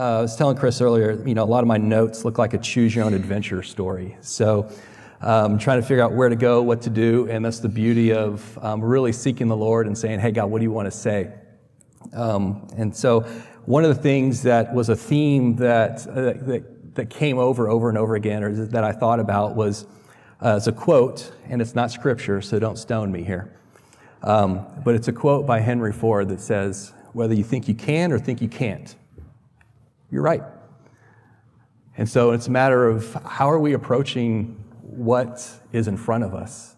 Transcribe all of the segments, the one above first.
Uh, I was telling Chris earlier, you know, a lot of my notes look like a choose your own adventure story. So um, trying to figure out where to go, what to do, and that's the beauty of um, really seeking the Lord and saying, hey, God, what do you want to say? Um, and so one of the things that was a theme that, uh, that, that, came over over and over again, or that I thought about, was uh, it's a quote, and it's not scripture, so don't stone me here. Um, but it's a quote by Henry Ford that says, whether you think you can or think you can't, you're right. And so it's a matter of how are we approaching what is in front of us?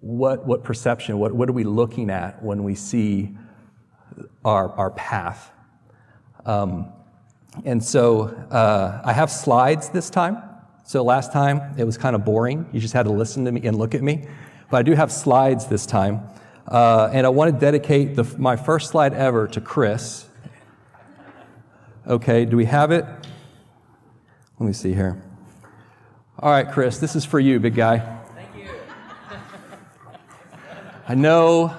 What, what perception, what, what are we looking at when we see our, our path? Um, and so uh, I have slides this time. So last time it was kind of boring. You just had to listen to me and look at me. But I do have slides this time. Uh, and I want to dedicate the, my first slide ever to Chris. Okay, do we have it? Let me see here. All right, Chris, this is for you, big guy. Thank you. I know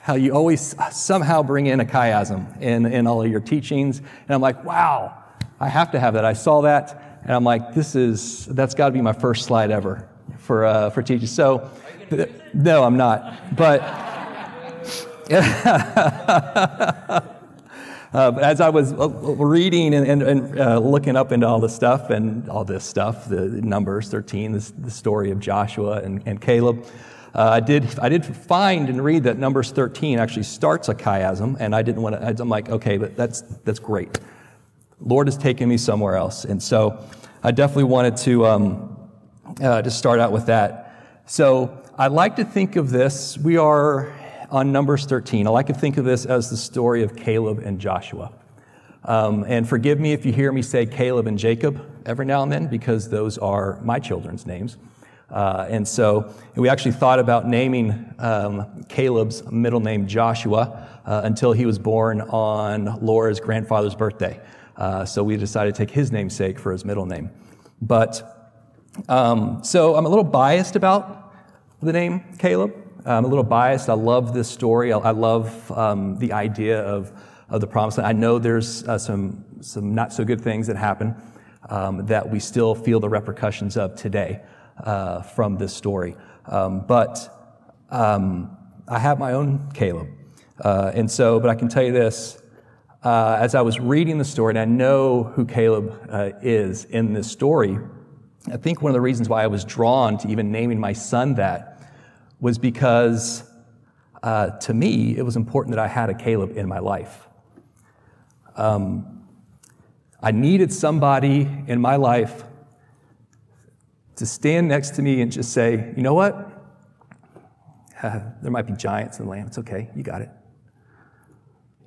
how you always somehow bring in a chiasm in, in all of your teachings. And I'm like, wow, I have to have that. I saw that, and I'm like, this is, that's got to be my first slide ever for, uh, for teaching. So, no, I'm not. But. Uh, but as I was uh, reading and, and, and uh, looking up into all this stuff and all this stuff, the Numbers 13, this, the story of Joshua and, and Caleb, uh, I, did, I did find and read that Numbers 13 actually starts a chiasm, and I didn't want to, I'm like, okay, but that's, that's great. Lord has taken me somewhere else. And so I definitely wanted to, um, uh, to start out with that. So I like to think of this, we are on Numbers 13. I like to think of this as the story of Caleb and Joshua. Um, and forgive me if you hear me say Caleb and Jacob every now and then, because those are my children's names. Uh, and so we actually thought about naming um, Caleb's middle name Joshua uh, until he was born on Laura's grandfather's birthday. Uh, so we decided to take his namesake for his middle name. But um, so I'm a little biased about the name Caleb. I'm a little biased. I love this story. I, love um, the idea of, of the promise. I know there's uh, some, some not so good things that happen um, that we still feel the repercussions of today uh, from this story. Um, but um, I have my own Caleb. Uh, and so, but I can tell you this uh, as I was reading the story, and I know who Caleb uh, is in this story, I think one of the reasons why I was drawn to even naming my son that was because uh, to me, it was important that I had a Caleb in my life. Um, I needed somebody in my life to stand next to me and just say, you know what? Uh, there might be giants in the land. It's okay. You got it.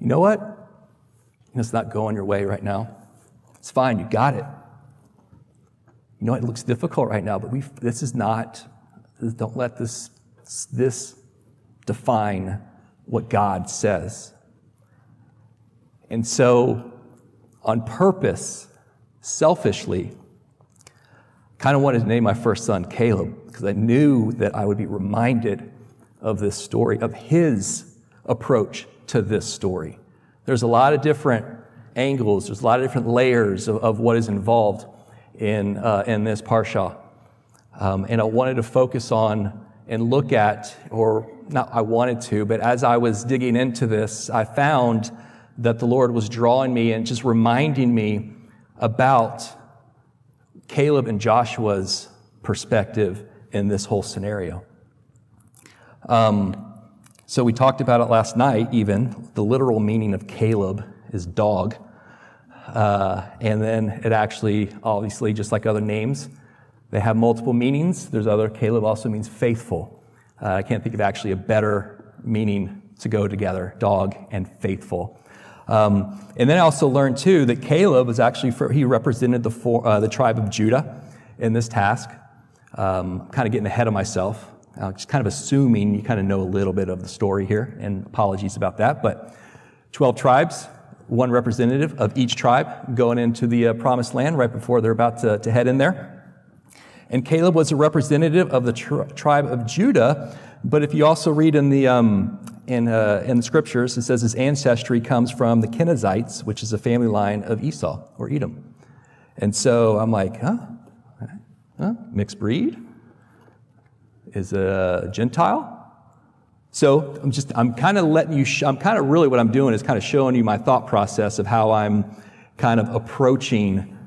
You know what? It's not going your way right now. It's fine. You got it. You know, it looks difficult right now, but we this is not, don't let this this define what God says. And so, on purpose, selfishly, kind of wanted to name my first son Caleb because I knew that I would be reminded of this story, of his approach to this story. There's a lot of different angles, there's a lot of different layers of, of what is involved in, uh, in this parsha. Um, and I wanted to focus on and look at, or not I wanted to, but as I was digging into this, I found that the Lord was drawing me and just reminding me about Caleb and Joshua's perspective in this whole scenario. Um, so we talked about it last night, even. The literal meaning of Caleb is dog. Uh, and then it actually, obviously, just like other names, they have multiple meanings. There's other, Caleb also means faithful. Uh, I can't think of actually a better meaning to go together dog and faithful. Um, and then I also learned too that Caleb was actually, for, he represented the, four, uh, the tribe of Judah. in this task. Um, kind of getting ahead of myself. Uh, just kind of assuming you kind of know a little bit of the story here, and apologies about that. But 12 tribes, one representative of each tribe going into the uh, promised land right before they're about to, to, head in there. And Caleb was a representative of the tri- tribe of Judah. But if you also read in the, um, in, uh, in the scriptures, it says his ancestry comes from the Kenizzites, which is a family line of Esau or Edom. And so I'm like, huh? huh? Mixed breed? Is a Gentile? So I'm just, I'm kind of letting you, sh- I'm kind of really what I'm doing is kind of showing you my thought process of how I'm kind of approaching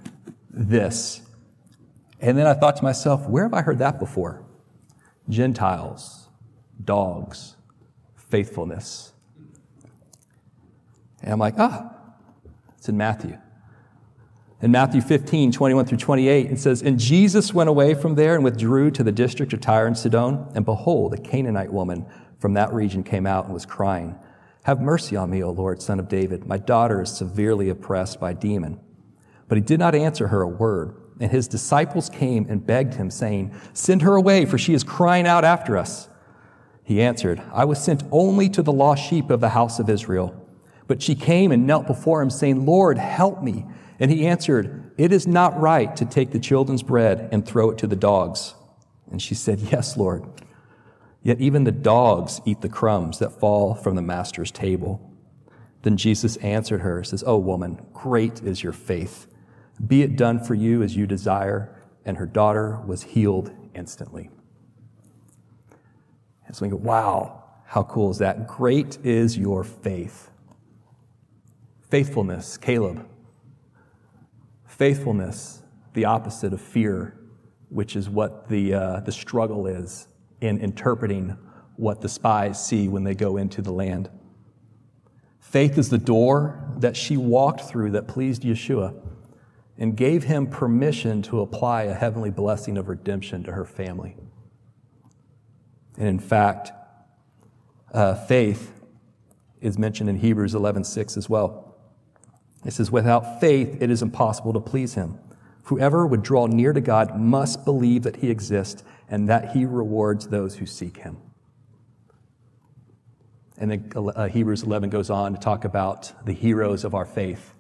this. And then I thought to myself, where have I heard that before? Gentiles, dogs, faithfulness. And I'm like, ah, it's in Matthew. In Matthew 15, 21 through 28, it says, And Jesus went away from there and withdrew to the district of Tyre and Sidon. And behold, a Canaanite woman from that region came out and was crying, Have mercy on me, O Lord, son of David. My daughter is severely oppressed by a demon. But he did not answer her a word. And his disciples came and begged him, saying, Send her away, for she is crying out after us. He answered, I was sent only to the lost sheep of the house of Israel. But she came and knelt before him, saying, Lord, help me. And he answered, It is not right to take the children's bread and throw it to the dogs. And she said, Yes, Lord. Yet even the dogs eat the crumbs that fall from the master's table. Then Jesus answered her, says, Oh, woman, great is your faith. Be it done for you as you desire. And her daughter was healed instantly. And so we go, wow, how cool is that? Great is your faith. Faithfulness, Caleb Faithfulness, the opposite of fear, which is what the, uh, the struggle is in interpreting what the spies see when they go into the land. Faith is the door that she walked through that pleased Yeshua and gave him permission to apply a heavenly blessing of redemption to her family. And in fact, uh, faith is mentioned in Hebrews 11:6 as well. It says, without faith, it is impossible to please him. Whoever would draw near to God must believe that he exists and that he rewards those who seek him. And then uh, Hebrews 11 goes on to talk about the heroes of our faith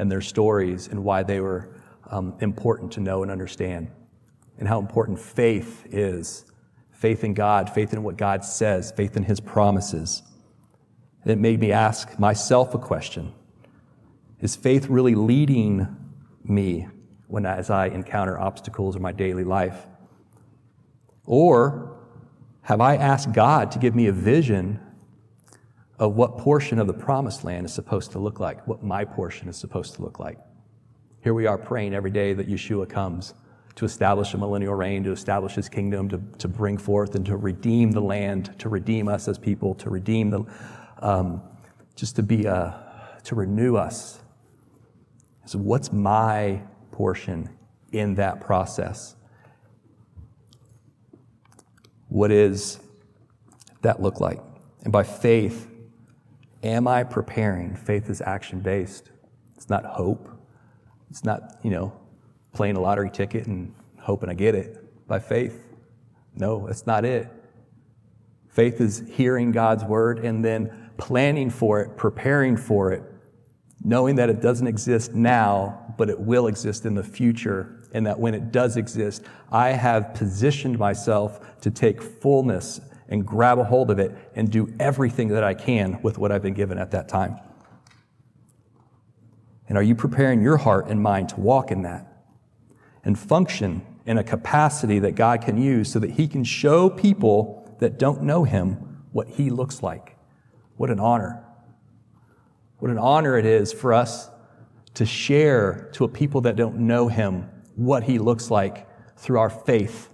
and their stories and why they were um, important to know and understand, and how important faith is faith in God, faith in what God says, faith in his promises. And it made me ask myself a question is faith really leading me when as I encounter obstacles in my daily life? Or have I asked God to give me a vision of what portion of the promised land is supposed to look like, what my portion is supposed to look like? Here we are praying every day that Yeshua comes to establish a millennial reign, to establish his kingdom, to, to bring forth and to redeem the land, to redeem us as people, to redeem the, um, just to be, uh, to renew us so, what's my portion in that process? What does that look like? And by faith, am I preparing? Faith is action based. It's not hope. It's not, you know, playing a lottery ticket and hoping I get it. By faith, no, that's not it. Faith is hearing God's word and then planning for it, preparing for it, knowing that it doesn't exist now, but it will exist in the future, and that when it does exist, I have positioned myself to take fullness and grab a hold of it and do everything that I can with what I've been given at that time. And are you preparing your heart and mind to walk in that and function in a capacity that God can use so that He can show people that don't know Him what He looks like? What an honor what an honor it is for us to share to a people that don't know him what he looks like through our faith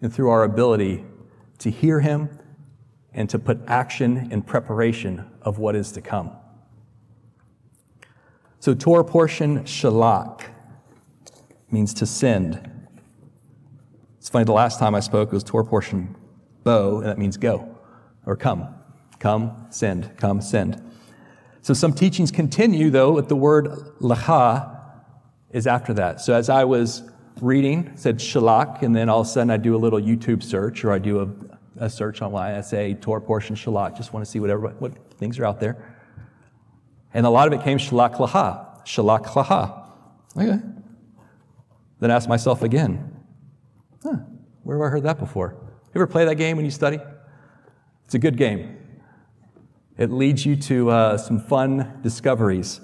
and through our ability to hear him and to put action in preparation of what is to come. So, Torah portion shalach means to send. It's funny, the last time I spoke was Torah portion bo, and that means go or come. Come, send, come, send. So some teachings continue, though, with the word lacha is after that. So as I was reading, said Shalach, and then all of a sudden I do a little YouTube search or I do a, a search online. I say Torah portion Shalach. Just want to see what, what things are out there. And a lot of it came Shalach Laha. Shalach Laha. Okay. Then I asked myself again, huh, where have I heard that before? You ever play that game when you study? It's a good game. It leads you to uh, some fun discoveries.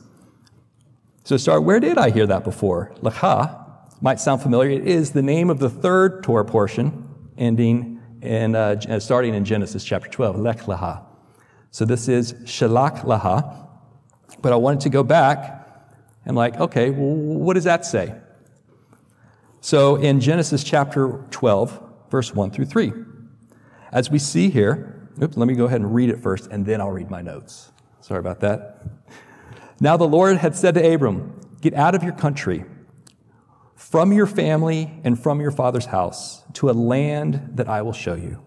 So start, where did I hear that before? Lacha might sound familiar. It is the name of the third Torah portion, ending in, uh, uh starting in Genesis chapter 12, Lech Laha. So this is Shalach Laha. But I wanted to go back and like, okay, well, what does that say? So in Genesis chapter 12, verse 1 through 3, as we see here, oops, let me go ahead and read it first, and then I'll read my notes. Sorry about that. Now the Lord had said to Abram, Get out of your country, from your family, and from your father's house, to a land that I will show you.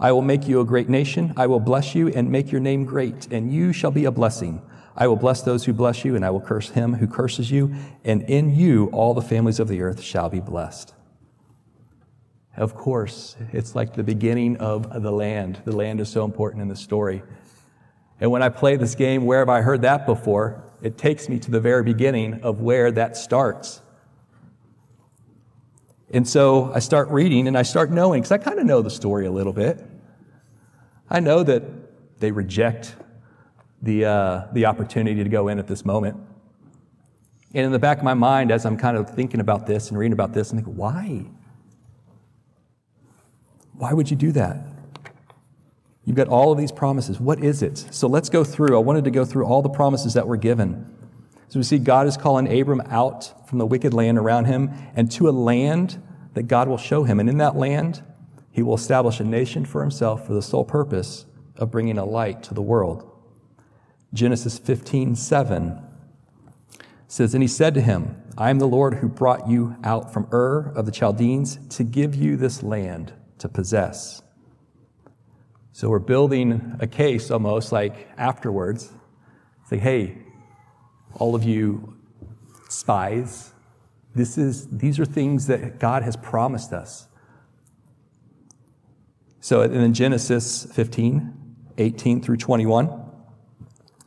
I will make you a great nation. I will bless you and make your name great, and you shall be a blessing. I will bless those who bless you, and I will curse him who curses you, and in you all the families of the earth shall be blessed. Of course, it's like the beginning of the land. The land is so important in the story. And when I play this game, where have I heard that before? It takes me to the very beginning of where that starts. And so I start reading and I start knowing, because I kind of know the story a little bit. I know that they reject the, uh, the opportunity to go in at this moment. And in the back of my mind, as I'm kind of thinking about this and reading about this, I'm thinking, why? Why would you do that? You've got all of these promises. What is it? So let's go through. I wanted to go through all the promises that were given. So we see God is calling Abram out from the wicked land around him and to a land that God will show him. And in that land, he will establish a nation for himself for the sole purpose of bringing a light to the world. Genesis 15, 7 says, And he said to him, I am the Lord who brought you out from Ur of the Chaldeans to give you this land to possess. So we're building a case almost like afterwards. Say, hey, all of you spies, this is, these are things that God has promised us. So in Genesis 15, 18 through 21,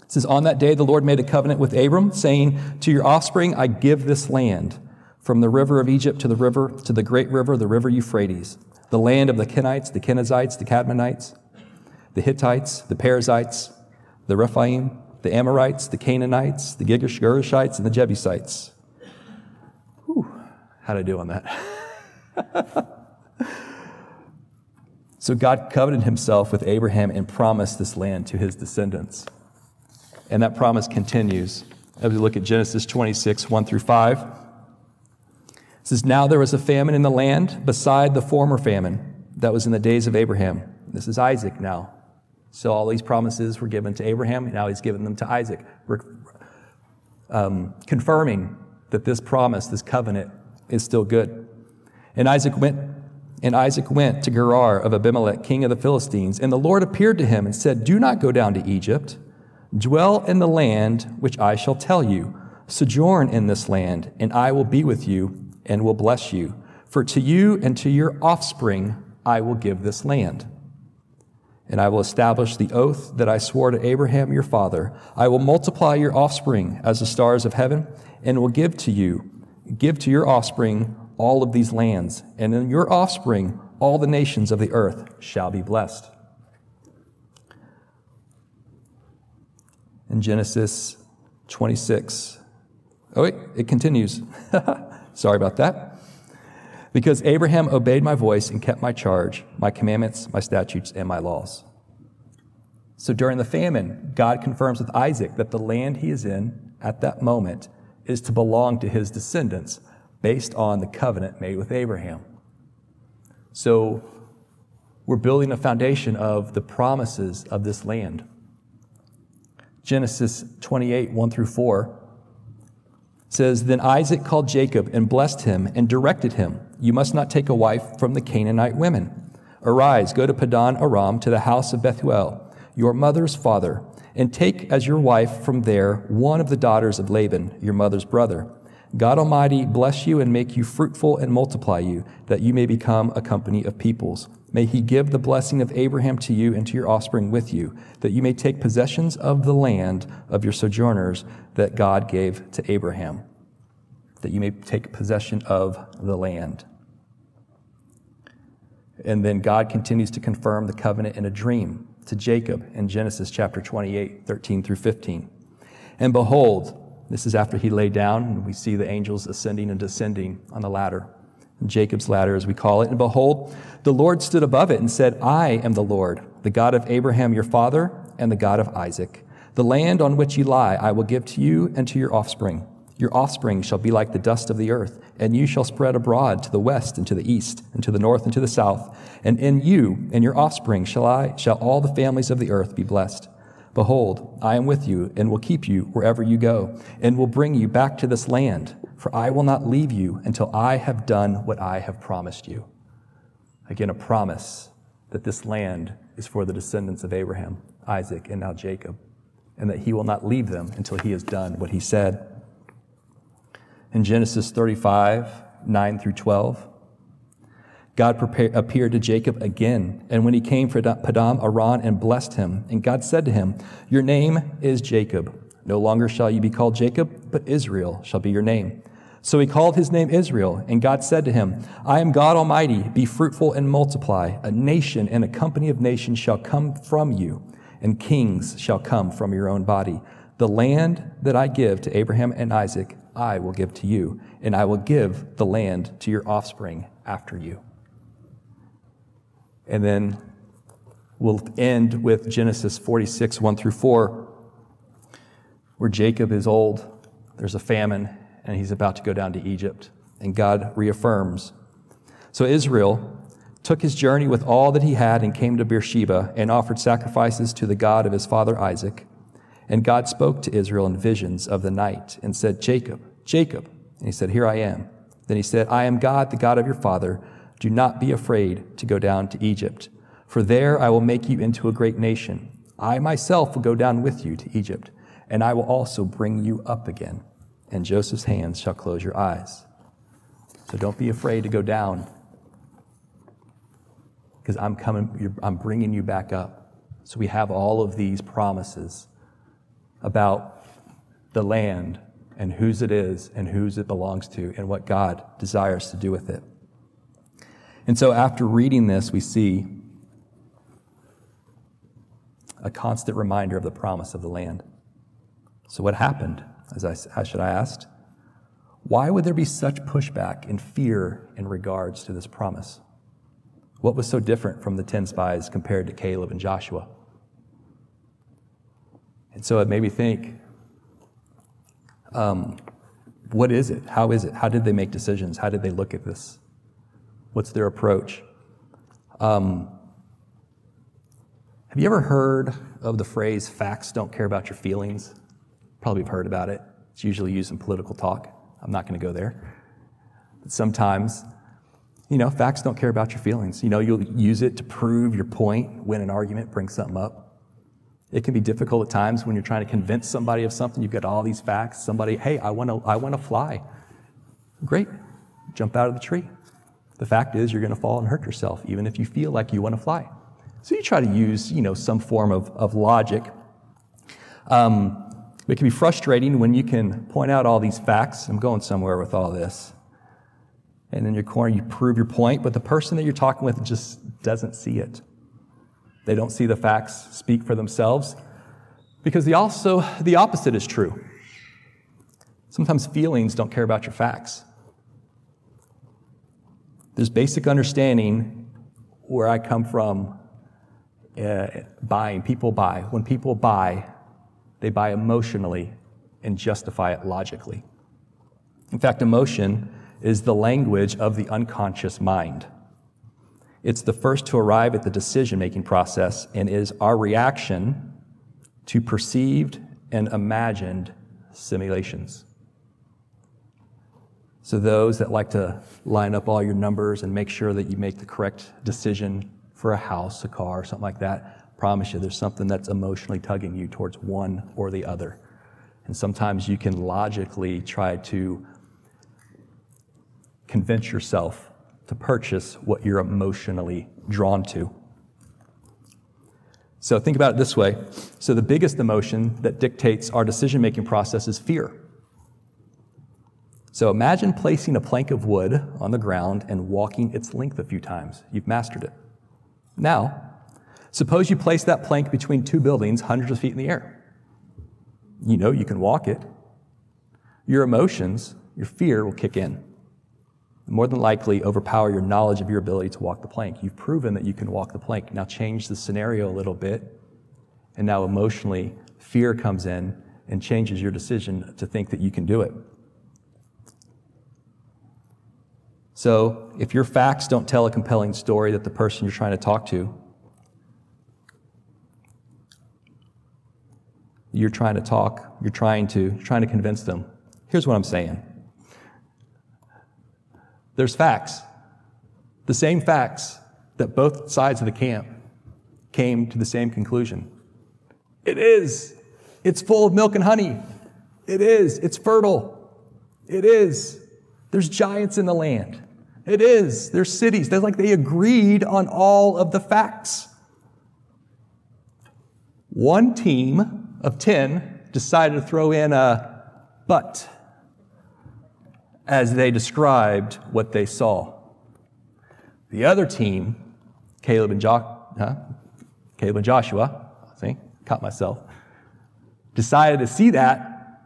it says, On that day the Lord made a covenant with Abram, saying, To your offspring I give this land, from the river of Egypt to the river, to the great river, the river Euphrates, the land of the Kenites, the Kenizzites, the Cadmonites, the Hittites, the Perizzites, the Rephaim, the Amorites, the Canaanites, the Girgashites, and the Jebusites. Whew, how'd I do on that? so God covenanted himself with Abraham and promised this land to his descendants. And that promise continues as we look at Genesis 26, 1 through 5. It says, Now there was a famine in the land beside the former famine that was in the days of Abraham. This is Isaac now. So all these promises were given to Abraham, and now he's given them to Isaac, um, confirming that this promise, this covenant, is still good. And Isaac went and Isaac went to Gerar of Abimelech, king of the Philistines, and the Lord appeared to him and said, Do not go down to Egypt. Dwell in the land which I shall tell you. Sojourn in this land, and I will be with you and will bless you. For to you and to your offspring I will give this land. And I will establish the oath that I swore to Abraham your father. I will multiply your offspring as the stars of heaven, and will give to you, give to your offspring all of these lands, and in your offspring all the nations of the earth shall be blessed. in Genesis 26. Oh, wait, it continues. Sorry about that. Because Abraham obeyed my voice and kept my charge, my commandments, my statutes, and my laws. So during the famine, God confirms with Isaac that the land he is in at that moment is to belong to his descendants based on the covenant made with Abraham. So we're building a foundation of the promises of this land. Genesis 28, 1 through 4 says, Then Isaac called Jacob and blessed him and directed him, You must not take a wife from the Canaanite women. Arise, go to Padan Aram to the house of Bethuel, your mother's father, and take as your wife from there one of the daughters of Laban, your mother's brother. God Almighty bless you and make you fruitful and multiply you, that you may become a company of peoples. May he give the blessing of Abraham to you and to your offspring with you, that you may take possessions of the land of your sojourners that God gave to Abraham. That you may take possession of the land. And then God continues to confirm the covenant in a dream to Jacob in Genesis chapter 28, 13 through 15. And behold, this is after he lay down, and we see the angels ascending and descending on the ladder. Jacob's ladder, as we call it. And behold, the Lord stood above it and said, I am the Lord, the God of Abraham your father, and the God of Isaac. The land on which you lie I will give to you and to your offspring. Your offspring shall be like the dust of the earth, and you shall spread abroad to the west and to the east, and to the north and to the south. And in you and your offspring shall I shall all the families of the earth be blessed. Behold, I am with you and will keep you wherever you go, and will bring you back to this land, for I will not leave you until I have done what I have promised you. Again, a promise that this land is for the descendants of Abraham, Isaac, and now Jacob, and that he will not leave them until he has done what he said. In Genesis 35, 9 through 12, God prepared, appeared to Jacob again, and when he came for Padan Aram and blessed him, and God said to him, Your name is Jacob. No longer shall you be called Jacob, but Israel shall be your name. So he called his name Israel, and God said to him, I am God Almighty, be fruitful and multiply. A nation and a company of nations shall come from you, and kings shall come from your own body. The land that I give to Abraham and Isaac, I will give to you, and I will give the land to your offspring after you. And then we'll end with Genesis 46, 1 through 4, where Jacob is old, there's a famine, and he's about to go down to Egypt. And God reaffirms. So Israel took his journey with all that he had and came to Beersheba and offered sacrifices to the God of his father Isaac. And God spoke to Israel in visions of the night and said, Jacob, Jacob. And he said, Here I am. Then he said, I am God, the God of your father. Do not be afraid to go down to Egypt, for there I will make you into a great nation. I myself will go down with you to Egypt, and I will also bring you up again, and Joseph's hands shall close your eyes. So don't be afraid to go down, because I'm coming, I'm bringing you back up. So we have all of these promises about the land and whose it is and whose it belongs to and what God desires to do with it. And so after reading this, we see a constant reminder of the promise of the land. So, what happened? As I, how should I ask? Why would there be such pushback and fear in regards to this promise? What was so different from the 10 spies compared to Caleb and Joshua? And so it made me think um, what is it? How is it? How did they make decisions? How did they look at this? What's their approach? Um, have you ever heard of the phrase, facts don't care about your feelings? Probably have heard about it. It's usually used in political talk. I'm not going to go there. But sometimes, you know, facts don't care about your feelings. You know, you'll use it to prove your point, win an argument, bring something up. It can be difficult at times when you're trying to convince somebody of something. You've got all these facts. Somebody, hey, I want to, I want to fly. Great. Jump out of the tree. The fact is, you're going to fall and hurt yourself, even if you feel like you want to fly. So you try to use, you know, some form of, of logic. Um, it can be frustrating when you can point out all these facts. I'm going somewhere with all this. And in your corner, you prove your point, but the person that you're talking with just doesn't see it. They don't see the facts speak for themselves because the, also, the opposite is true. Sometimes feelings don't care about your facts. There's basic understanding where I come from uh, buying. People buy. When people buy, they buy emotionally and justify it logically. In fact, emotion is the language of the unconscious mind. It's the first to arrive at the decision making process and is our reaction to perceived and imagined simulations. So, those that like to line up all your numbers and make sure that you make the correct decision for a house, a car, something like that, promise you there's something that's emotionally tugging you towards one or the other. And sometimes you can logically try to convince yourself to purchase what you're emotionally drawn to. So think about it this way. So the biggest emotion that dictates our decision making process is fear. So imagine placing a plank of wood on the ground and walking its length a few times. You've mastered it. Now, suppose you place that plank between two buildings hundreds of feet in the air. You know you can walk it. Your emotions, your fear will kick in. More than likely overpower your knowledge of your ability to walk the plank. You've proven that you can walk the plank. Now change the scenario a little bit. And now emotionally, fear comes in and changes your decision to think that you can do it. So, if your facts don't tell a compelling story that the person you're trying to talk to, you're trying to talk, you're trying to, you're trying to convince them. Here's what I'm saying. There's facts. The same facts that both sides of the camp came to the same conclusion. It is. It's full of milk and honey. It is. It's fertile. It is. There's giants in the land. It is. There's cities. They're like they agreed on all of the facts. One team of 10 decided to throw in a but as they described what they saw. The other team, Caleb and, jo- huh? Caleb and Joshua, I think, caught myself, decided to see that,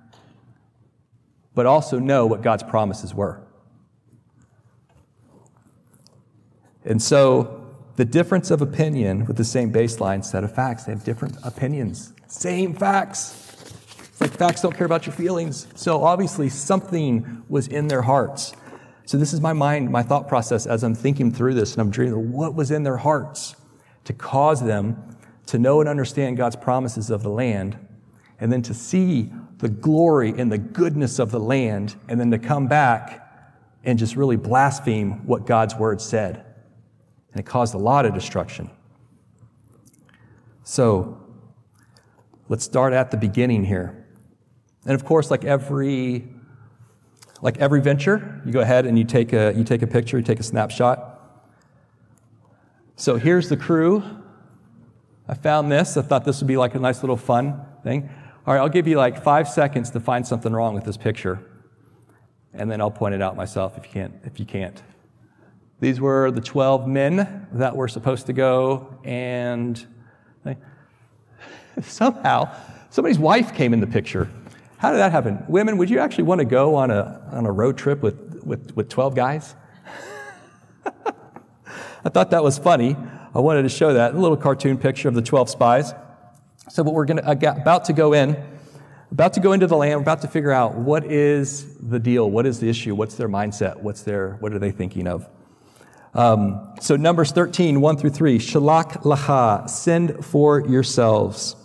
but also know what God's promises were. And so the difference of opinion with the same baseline set of facts, they have different opinions, same facts. It's like facts don't care about your feelings. So obviously something was in their hearts. So this is my mind, my thought process as I'm thinking through this and I'm dreaming what was in their hearts to cause them to know and understand God's promises of the land and then to see the glory and the goodness of the land and then to come back and just really blaspheme what God's word said and it caused a lot of destruction. So, let's start at the beginning here. And of course, like every like every venture, you go ahead and you take a you take a picture, you take a snapshot. So here's the crew. I found this. I thought this would be like a nice little fun thing. All right, I'll give you like five seconds to find something wrong with this picture, and then I'll point it out myself if you can't. If you can't. These were the 12 men that were supposed to go, and somehow somebody's wife came in the picture. How did that happen? Women, would you actually want to go on a, on a road trip with, with, with 12 guys? I thought that was funny. I wanted to show that a little cartoon picture of the 12 spies. So, what we're gonna, about to go in, about to go into the land, we're about to figure out what is the deal, what is the issue, what's their mindset, what's their, what are they thinking of. Um, so Numbers 13, 1 through 3, Shalach lacha, send for yourselves.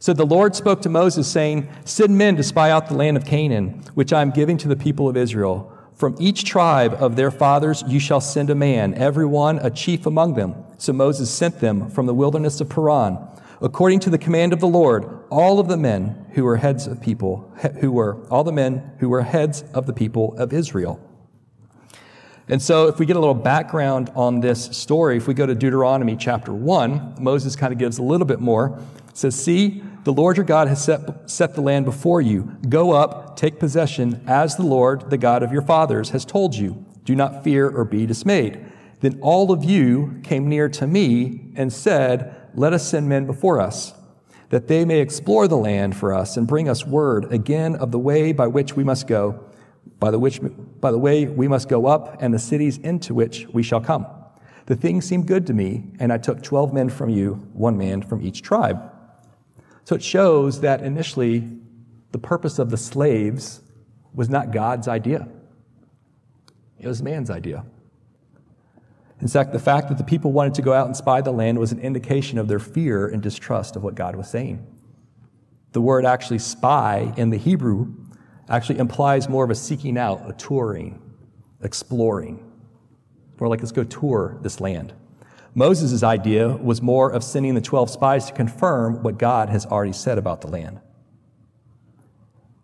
So the Lord spoke to Moses, saying, Send men to spy out the land of Canaan, which I am giving to the people of Israel. From each tribe of their fathers you shall send a man, every one a chief among them. So Moses sent them from the wilderness of Paran. According to the command of the Lord, all of the men who were heads of people, who were all the men who were heads of the people of Israel. And so, if we get a little background on this story, if we go to Deuteronomy chapter 1, Moses kind of gives a little bit more. It says, See, the Lord your God has set, set the land before you. Go up, take possession, as the Lord, the God of your fathers, has told you. Do not fear or be dismayed. Then all of you came near to me and said, Let us send men before us, that they may explore the land for us and bring us word again of the way by which we must go by the, which, by the way we must go up, and the cities into which we shall come. The thing seemed good to me, and I took 12 men from you, one man from each tribe. So it shows that initially the purpose of the slaves was not God's idea, it was man's idea. In fact, the fact that the people wanted to go out and spy the land was an indication of their fear and distrust of what God was saying. The word actually spy in the Hebrew actually implies more of a seeking out, a touring, exploring. More like, let's go tour this land. Moses' idea was more of sending the 12 spies to confirm what God has already said about the land.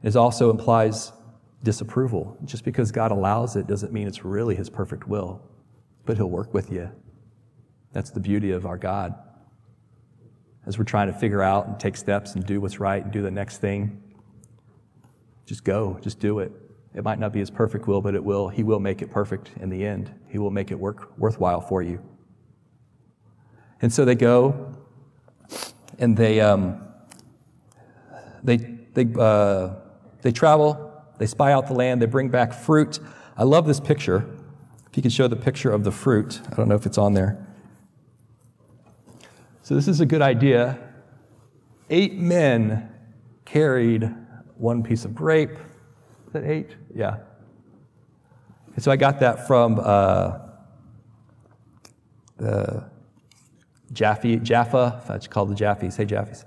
It also implies disapproval. Just because God allows it doesn't mean it's really His perfect will, but He'll work with you. That's the beauty of our God. As we're trying to figure out and take steps and do what's right and do the next thing, just go, just do it. It might not be His perfect will, but it will. He will make it perfect in the end. He will make it work worthwhile for you. And so they go, and they um, they they uh, they travel. They spy out the land. They bring back fruit. I love this picture. If you could show the picture of the fruit, I don't know if it's on there. So this is a good idea. Eight men carried one piece of grape. Is that eight? Yeah. And so I got that from uh, the Jaffe, Jaffa, that's called the Jaffes. Hey, Jaffes.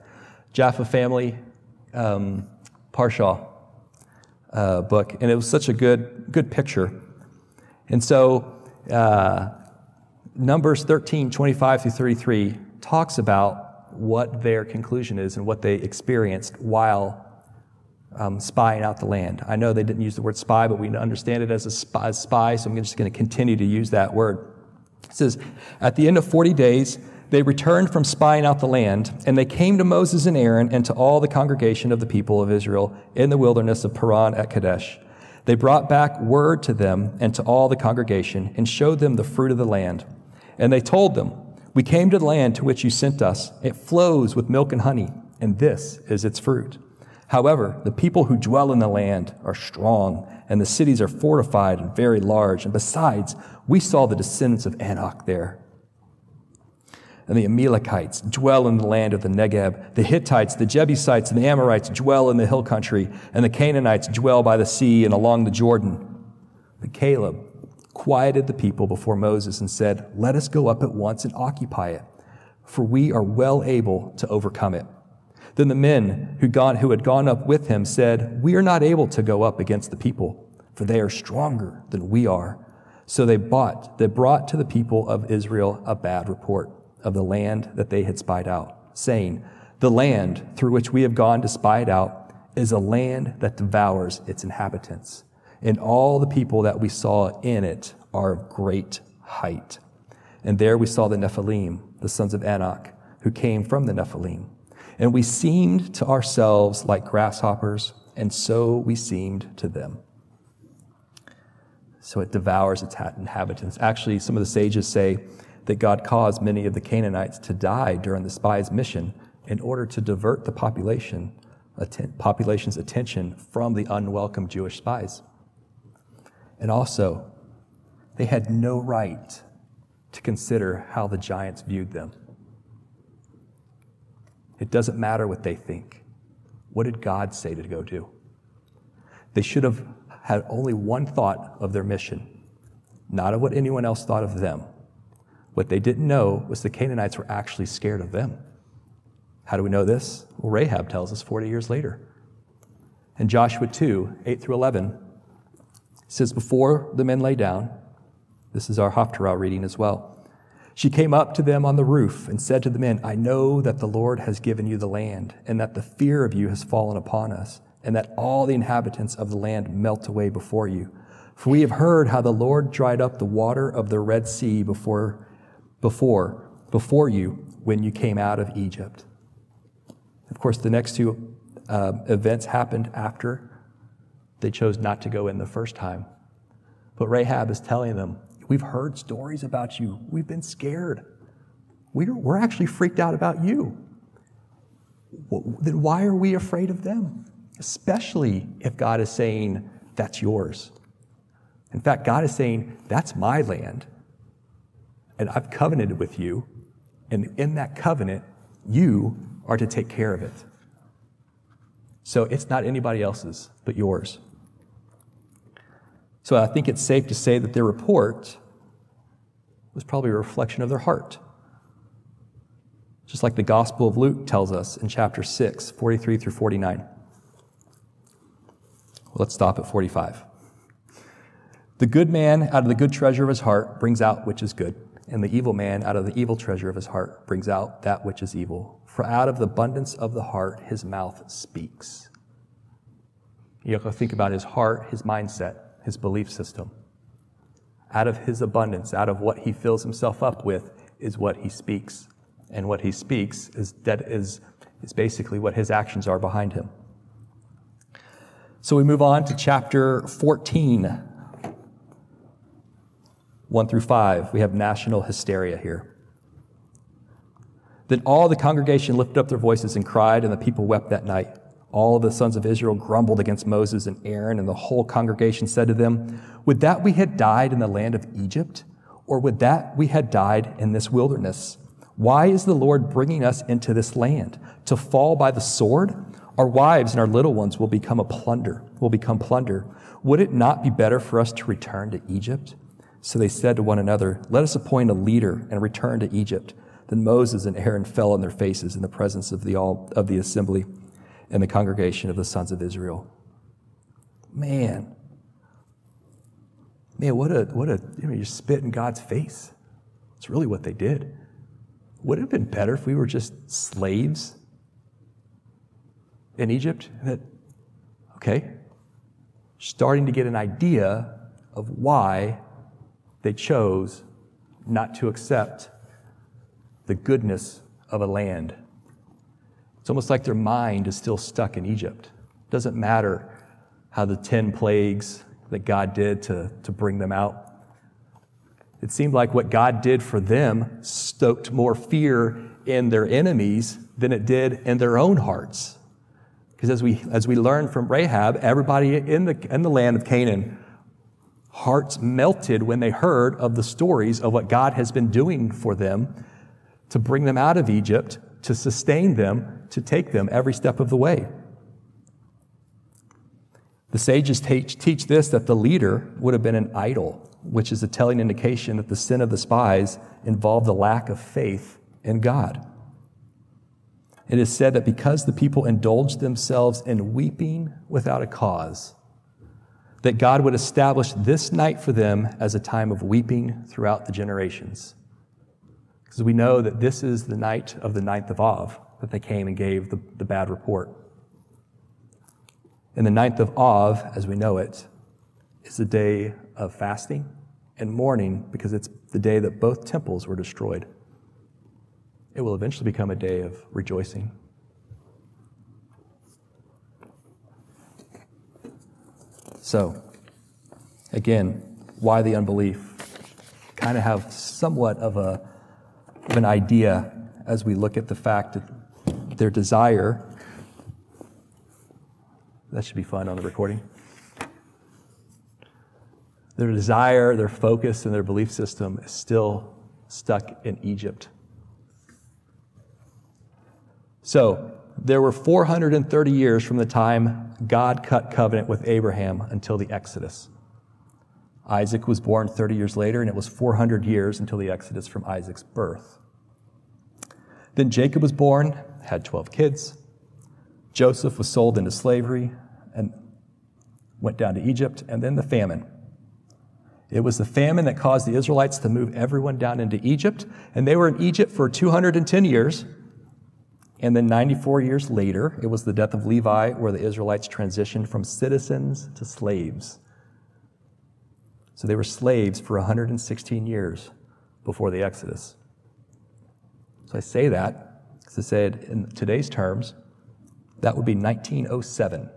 Jaffa family, um, Parsha uh, book. And it was such a good, good picture. And so, uh, Numbers 13, 25 through 33 talks about what their conclusion is and what they experienced while um, spying out the land. I know they didn't use the word spy, but we understand it as a spy, as spy so I'm just going to continue to use that word. It says, At the end of 40 days, they returned from spying out the land, and they came to Moses and Aaron and to all the congregation of the people of Israel in the wilderness of Paran at Kadesh. They brought back word to them and to all the congregation and showed them the fruit of the land. And they told them, We came to the land to which you sent us. It flows with milk and honey, and this is its fruit. However, the people who dwell in the land are strong, and the cities are fortified and very large. And besides, we saw the descendants of Anak there and the Amalekites dwell in the land of the Negeb. The Hittites, the Jebusites, and the Amorites dwell in the hill country, and the Canaanites dwell by the sea and along the Jordan. But Caleb quieted the people before Moses and said, Let us go up at once and occupy it, for we are well able to overcome it. Then the men who, who had gone up with him said, We are not able to go up against the people, for they are stronger than we are. So they bought, they brought to the people of Israel a bad report of the land that they had spied out, saying, The land through which we have gone to spy it out is a land that devours its inhabitants, and all the people that we saw in it are of great height. And there we saw the Nephilim, the sons of Anak, who came from the Nephilim. And we seemed to ourselves like grasshoppers, and so we seemed to them. So it devours its inhabitants. Actually, some of the sages say that God caused many of the Canaanites to die during the spies' mission in order to divert the population, population's attention from the unwelcome Jewish spies. And also, they had no right to consider how the giants viewed them. It doesn't matter what they think. What did God say to go do? They should have had only one thought of their mission, not of what anyone else thought of them. What they didn't know was the Canaanites were actually scared of them. How do we know this? Well, Rahab tells us 40 years later. In Joshua 2 8 through 11, says, Before the men lay down, this is our Haftarah reading as well. She came up to them on the roof and said to the men, I know that the Lord has given you the land, and that the fear of you has fallen upon us, and that all the inhabitants of the land melt away before you. For we have heard how the Lord dried up the water of the Red Sea before before, before you when you came out of Egypt. Of course, the next two uh, events happened after they chose not to go in the first time. But Rahab is telling them, We've heard stories about you. We've been scared. We're, we're actually freaked out about you. Then why are we afraid of them? Especially if God is saying, That's yours. In fact, God is saying, That's my land and I've covenanted with you, and in that covenant, you are to take care of it. So it's not anybody else's, but yours. So I think it's safe to say that their report was probably a reflection of their heart. Just like the Gospel of Luke tells us in chapter 6, 43 through 49. Well, let's stop at 45. The good man out of the good treasure of his heart brings out which is good and the evil man out of the evil treasure of his heart brings out that which is evil. For out of the abundance of the heart his mouth speaks. You have to think about his heart, his mindset, his belief system. Out of his abundance, out of what he fills himself up with, is what he speaks. And what he speaks is, that is, is basically what his actions are behind him. So we move on to chapter 14, 1 through 5. We have national hysteria here. Then all the congregation lifted up their voices and cried, and the people wept that night. All the sons of Israel grumbled against Moses and Aaron, and the whole congregation said to them, Would that we had died in the land of Egypt, or would that we had died in this wilderness? Why is the Lord bringing us into this land? To fall by the sword? Our wives and our little ones will become a plunder, will become plunder. Would it not be better for us to return to Egypt? So they said to one another, Let us appoint a leader and return to Egypt. Then Moses and Aaron fell on their faces in the presence of the, all, of the assembly and the congregation of the sons of Israel. Man. Man, what a, what a, know, you spit in God's face. It's really what they did. Would it have been better if we were just slaves in Egypt? That, okay, starting to get an idea of why they chose not to accept the goodness of a land. It's almost like their mind is still stuck in Egypt. It doesn't matter how the 10 plagues that God did to, to bring them out. It seemed like what God did for them stoked more fear in their enemies than it did in their own hearts. Because as we, as we learned from Rahab, everybody in the, in the land of Canaan, hearts melted when they heard of the stories of what God has been doing for them to bring them out of Egypt, to sustain them, to take them every step of the way. The sages teach, teach this that the leader would have been an idol, which is a telling indication that the sin of the spies involved the lack of faith in God. It is said that because the people indulged themselves in weeping without a cause, that God would establish this night for them as a time of weeping throughout the generations. Because we know that this is the night of the ninth of Av that they came and gave the, the bad report. And the ninth of Av, as we know it, is the day of fasting and mourning because it's the day that both temples were destroyed. It will eventually become a day of rejoicing. So, again, why the unbelief? Kind of have somewhat of a of an idea as we look at the fact that their desire, that should be fun on the recording. Their desire, their focus, and their belief system is still stuck in Egypt. So, there were 430 years from the time God cut covenant with Abraham until the Exodus. Isaac was born 30 years later, and it was 400 years until the Exodus from Isaac's birth. Then Jacob was born, had 12 kids. Joseph was sold into slavery and went down to Egypt, and then the famine. It was the famine that caused the Israelites to move everyone down into Egypt, and they were in Egypt for 210 years. And then 94 years later, it was the death of Levi where the Israelites transitioned from citizens to slaves. So they were slaves for 116 years before the Exodus. So I say that because I said in today's terms, that would be 1907.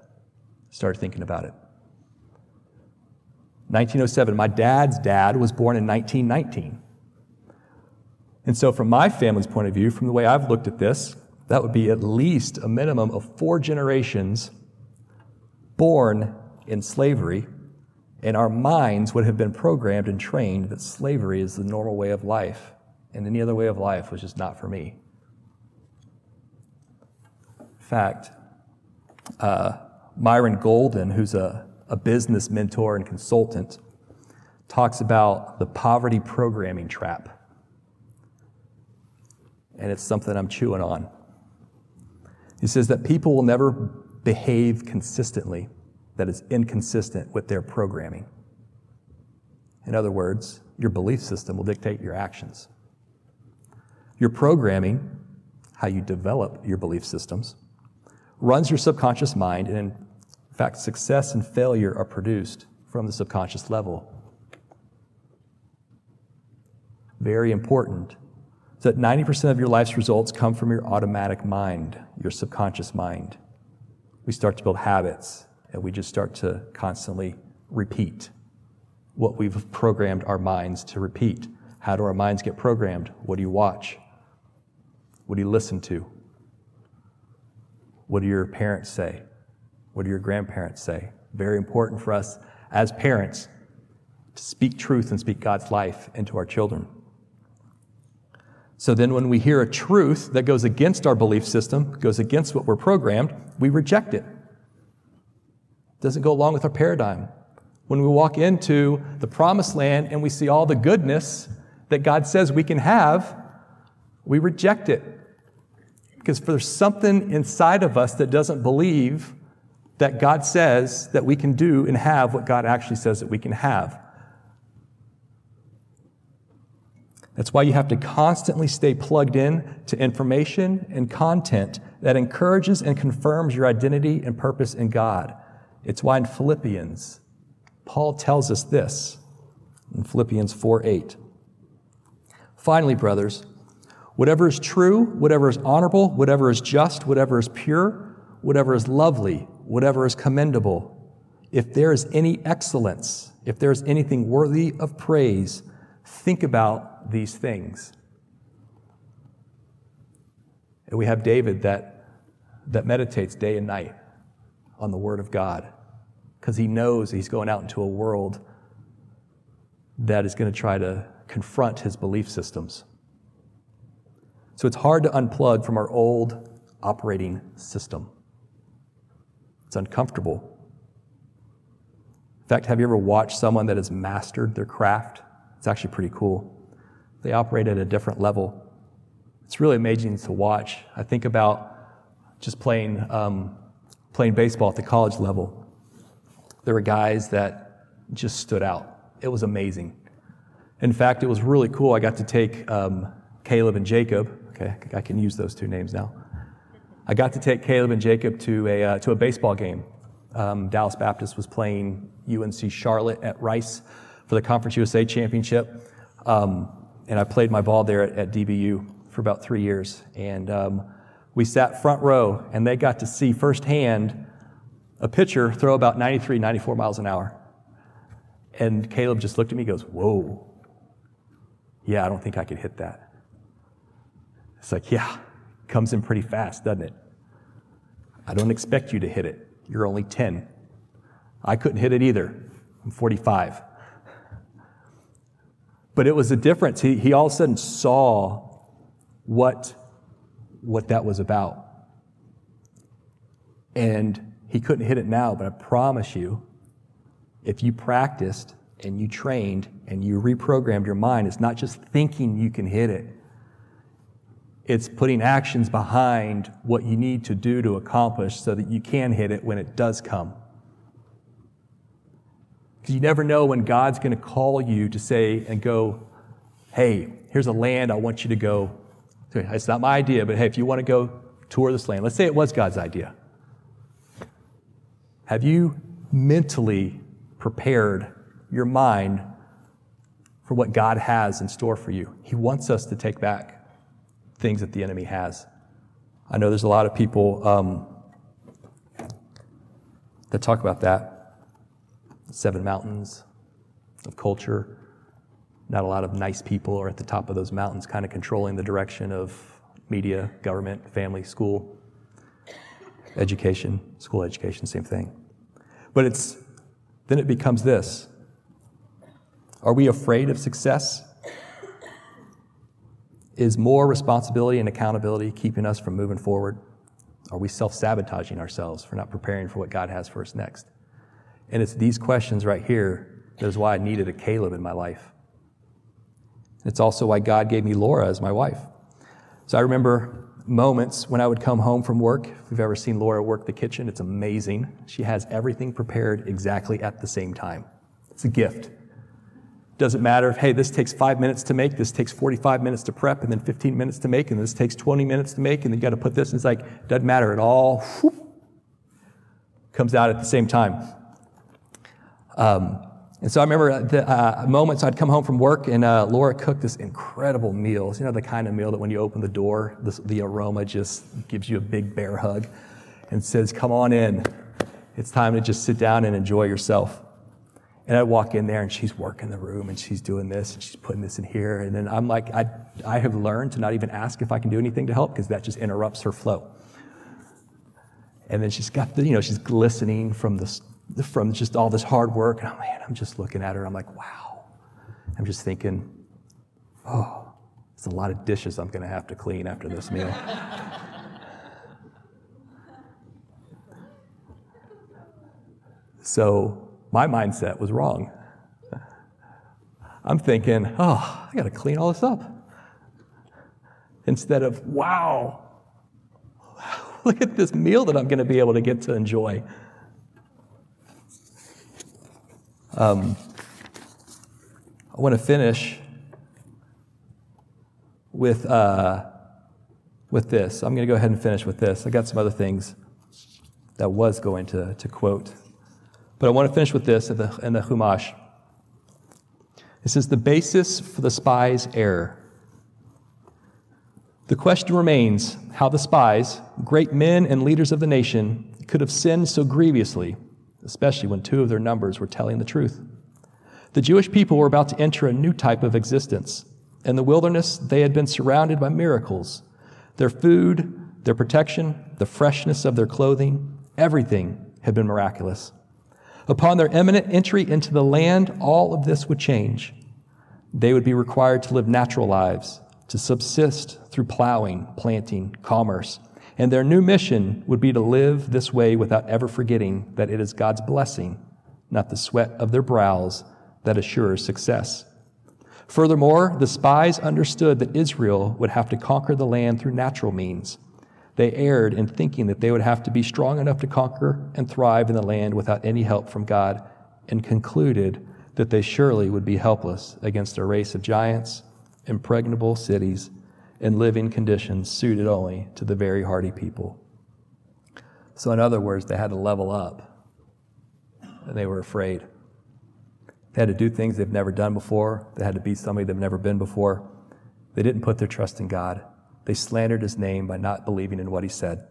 Start thinking about it. 1907. My dad's dad was born in 1919. And so, from my family's point of view, from the way I've looked at this, that would be at least a minimum of four generations born in slavery, and our minds would have been programmed and trained that slavery is the normal way of life, and any other way of life was just not for me. In fact, uh, Myron Golden, who's a, a business mentor and consultant, talks about the poverty programming trap. And it's something I'm chewing on. He says that people will never behave consistently that is inconsistent with their programming. In other words, your belief system will dictate your actions. Your programming, how you develop your belief systems, runs your subconscious mind, and in fact, success and failure are produced from the subconscious level. Very important. That 90% of your life's results come from your automatic mind, your subconscious mind. We start to build habits and we just start to constantly repeat what we've programmed our minds to repeat. How do our minds get programmed? What do you watch? What do you listen to? What do your parents say? What do your grandparents say? Very important for us as parents to speak truth and speak God's life into our children. So then, when we hear a truth that goes against our belief system, goes against what we're programmed, we reject it. it. Doesn't go along with our paradigm. When we walk into the promised land and we see all the goodness that God says we can have, we reject it. Because there's something inside of us that doesn't believe that God says that we can do and have what God actually says that we can have. That's why you have to constantly stay plugged in to information and content that encourages and confirms your identity and purpose in God. It's why in Philippians, Paul tells us this in Philippians 4 8. Finally, brothers, whatever is true, whatever is honorable, whatever is just, whatever is pure, whatever is lovely, whatever is commendable, if there is any excellence, if there is anything worthy of praise, think about these things. And we have David that, that meditates day and night on the Word of God because he knows he's going out into a world that is going to try to confront his belief systems. So it's hard to unplug from our old operating system. It's uncomfortable. In fact, have you ever watched someone that has mastered their craft? It's actually pretty cool. They operate at a different level. It's really amazing to watch. I think about just playing, um, playing baseball at the college level. There were guys that just stood out. It was amazing. In fact, it was really cool. I got to take um, Caleb and Jacob. Okay, I can use those two names now. I got to take Caleb and Jacob to a, uh, to a baseball game. Um, Dallas Baptist was playing UNC Charlotte at Rice for the Conference USA Championship. Um, and I played my ball there at, at DBU for about three years. And um, we sat front row, and they got to see firsthand a pitcher throw about 93, 94 miles an hour. And Caleb just looked at me and goes, Whoa. Yeah, I don't think I could hit that. It's like, yeah, comes in pretty fast, doesn't it? I don't expect you to hit it. You're only 10. I couldn't hit it either. I'm 45. But it was a difference. He, he all of a sudden saw what, what that was about. And he couldn't hit it now, but I promise you, if you practiced and you trained and you reprogrammed your mind, it's not just thinking you can hit it, it's putting actions behind what you need to do to accomplish so that you can hit it when it does come. You never know when God's going to call you to say and go, hey, here's a land I want you to go. It's not my idea, but hey, if you want to go tour this land, let's say it was God's idea. Have you mentally prepared your mind for what God has in store for you? He wants us to take back things that the enemy has. I know there's a lot of people um, that talk about that. Seven mountains of culture. Not a lot of nice people are at the top of those mountains, kind of controlling the direction of media, government, family, school, education, school education, same thing. But it's then it becomes this. Are we afraid of success? Is more responsibility and accountability keeping us from moving forward? Are we self sabotaging ourselves for not preparing for what God has for us next? And it's these questions right here that is why I needed a Caleb in my life. It's also why God gave me Laura as my wife. So I remember moments when I would come home from work. If you've ever seen Laura work the kitchen, it's amazing. She has everything prepared exactly at the same time. It's a gift. Doesn't matter if, hey, this takes five minutes to make, this takes 45 minutes to prep, and then 15 minutes to make, and this takes 20 minutes to make, and then you got to put this. And it's like, doesn't matter at all. comes out at the same time. Um, and so I remember the uh, moments I'd come home from work and uh, Laura cooked this incredible meal. You know, the kind of meal that when you open the door, this, the aroma just gives you a big bear hug and says, Come on in. It's time to just sit down and enjoy yourself. And I walk in there and she's working the room and she's doing this and she's putting this in here. And then I'm like, I, I have learned to not even ask if I can do anything to help because that just interrupts her flow. And then she's got the, you know, she's glistening from the from just all this hard work. And I'm, man, I'm just looking at her. I'm like, wow. I'm just thinking, oh, it's a lot of dishes I'm going to have to clean after this meal. so my mindset was wrong. I'm thinking, oh, I got to clean all this up. Instead of, wow, look at this meal that I'm going to be able to get to enjoy. Um, I want to finish with, uh, with this. I'm going to go ahead and finish with this. I got some other things that was going to, to quote. But I want to finish with this in the, in the Chumash. It says, The basis for the spy's error. The question remains how the spies, great men and leaders of the nation, could have sinned so grievously especially when two of their numbers were telling the truth. The Jewish people were about to enter a new type of existence. In the wilderness, they had been surrounded by miracles. Their food, their protection, the freshness of their clothing, everything had been miraculous. Upon their imminent entry into the land, all of this would change. They would be required to live natural lives, to subsist through plowing, planting, commerce, and their new mission would be to live this way without ever forgetting that it is God's blessing, not the sweat of their brows, that assures success. Furthermore, the spies understood that Israel would have to conquer the land through natural means. They erred in thinking that they would have to be strong enough to conquer and thrive in the land without any help from God, and concluded that they surely would be helpless against a race of giants, impregnable cities, in living conditions suited only to the very hardy people. So, in other words, they had to level up, and they were afraid. They had to do things they've never done before, they had to be somebody they've never been before. They didn't put their trust in God. They slandered his name by not believing in what he said.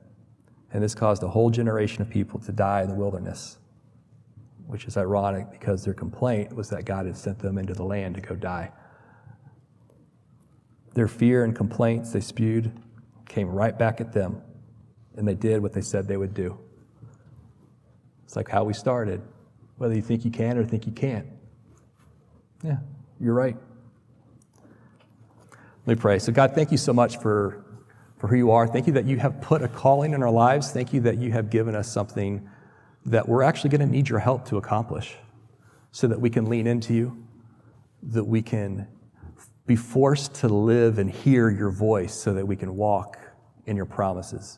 And this caused a whole generation of people to die in the wilderness, which is ironic because their complaint was that God had sent them into the land to go die. Their fear and complaints they spewed came right back at them, and they did what they said they would do. It's like how we started. Whether you think you can or think you can't. Yeah, you're right. Let me pray. So, God, thank you so much for, for who you are. Thank you that you have put a calling in our lives. Thank you that you have given us something that we're actually going to need your help to accomplish so that we can lean into you, that we can be forced to live and hear your voice so that we can walk in your promises.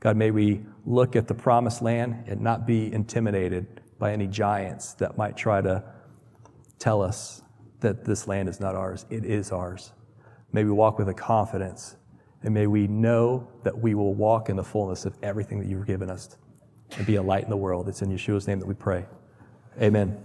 God, may we look at the promised land and not be intimidated by any giants that might try to tell us that this land is not ours. It is ours. May we walk with a confidence, and may we know that we will walk in the fullness of everything that you've given us and be a light in the world. It's in Yeshua's name that we pray. Amen.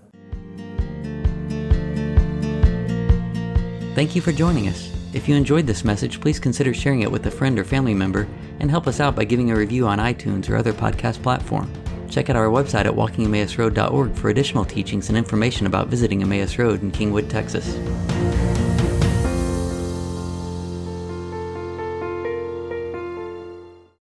Thank you for joining us. If you enjoyed this message, please consider sharing it with a friend or family member and help us out by giving a review on iTunes or other podcast platform. Check out our website at walkingemmausroad.org for additional teachings and information about visiting Emmaus Road in Kingwood, Texas.